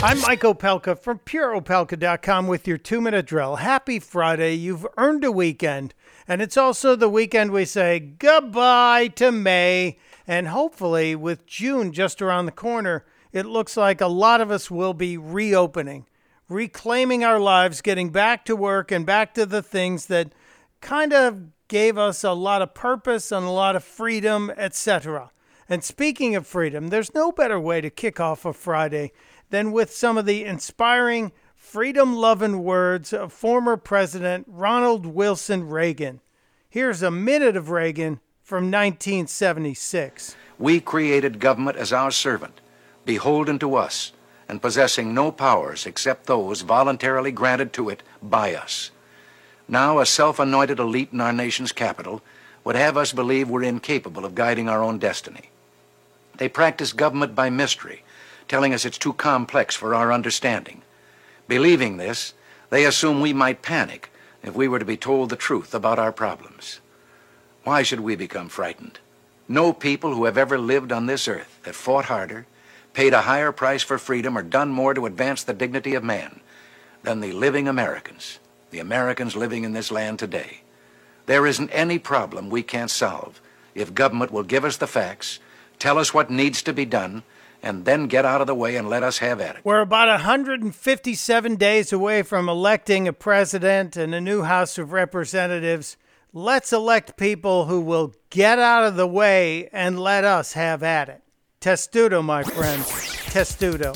I'm Mike Opelka from PureOpelka.com with your two minute drill. Happy Friday. You've earned a weekend. And it's also the weekend we say goodbye to May. And hopefully, with June just around the corner, it looks like a lot of us will be reopening, reclaiming our lives, getting back to work and back to the things that kind of gave us a lot of purpose and a lot of freedom, etc. And speaking of freedom, there's no better way to kick off a Friday than with some of the inspiring, freedom loving words of former President Ronald Wilson Reagan. Here's a minute of Reagan from 1976. We created government as our servant, beholden to us, and possessing no powers except those voluntarily granted to it by us. Now, a self anointed elite in our nation's capital would have us believe we're incapable of guiding our own destiny. They practice government by mystery telling us it's too complex for our understanding. Believing this, they assume we might panic if we were to be told the truth about our problems. Why should we become frightened? No people who have ever lived on this earth have fought harder, paid a higher price for freedom, or done more to advance the dignity of man than the living Americans, the Americans living in this land today. There isn't any problem we can't solve if government will give us the facts, tell us what needs to be done, and then get out of the way and let us have at it. We're about 157 days away from electing a president and a new House of Representatives. Let's elect people who will get out of the way and let us have at it. Testudo, my friends. Testudo.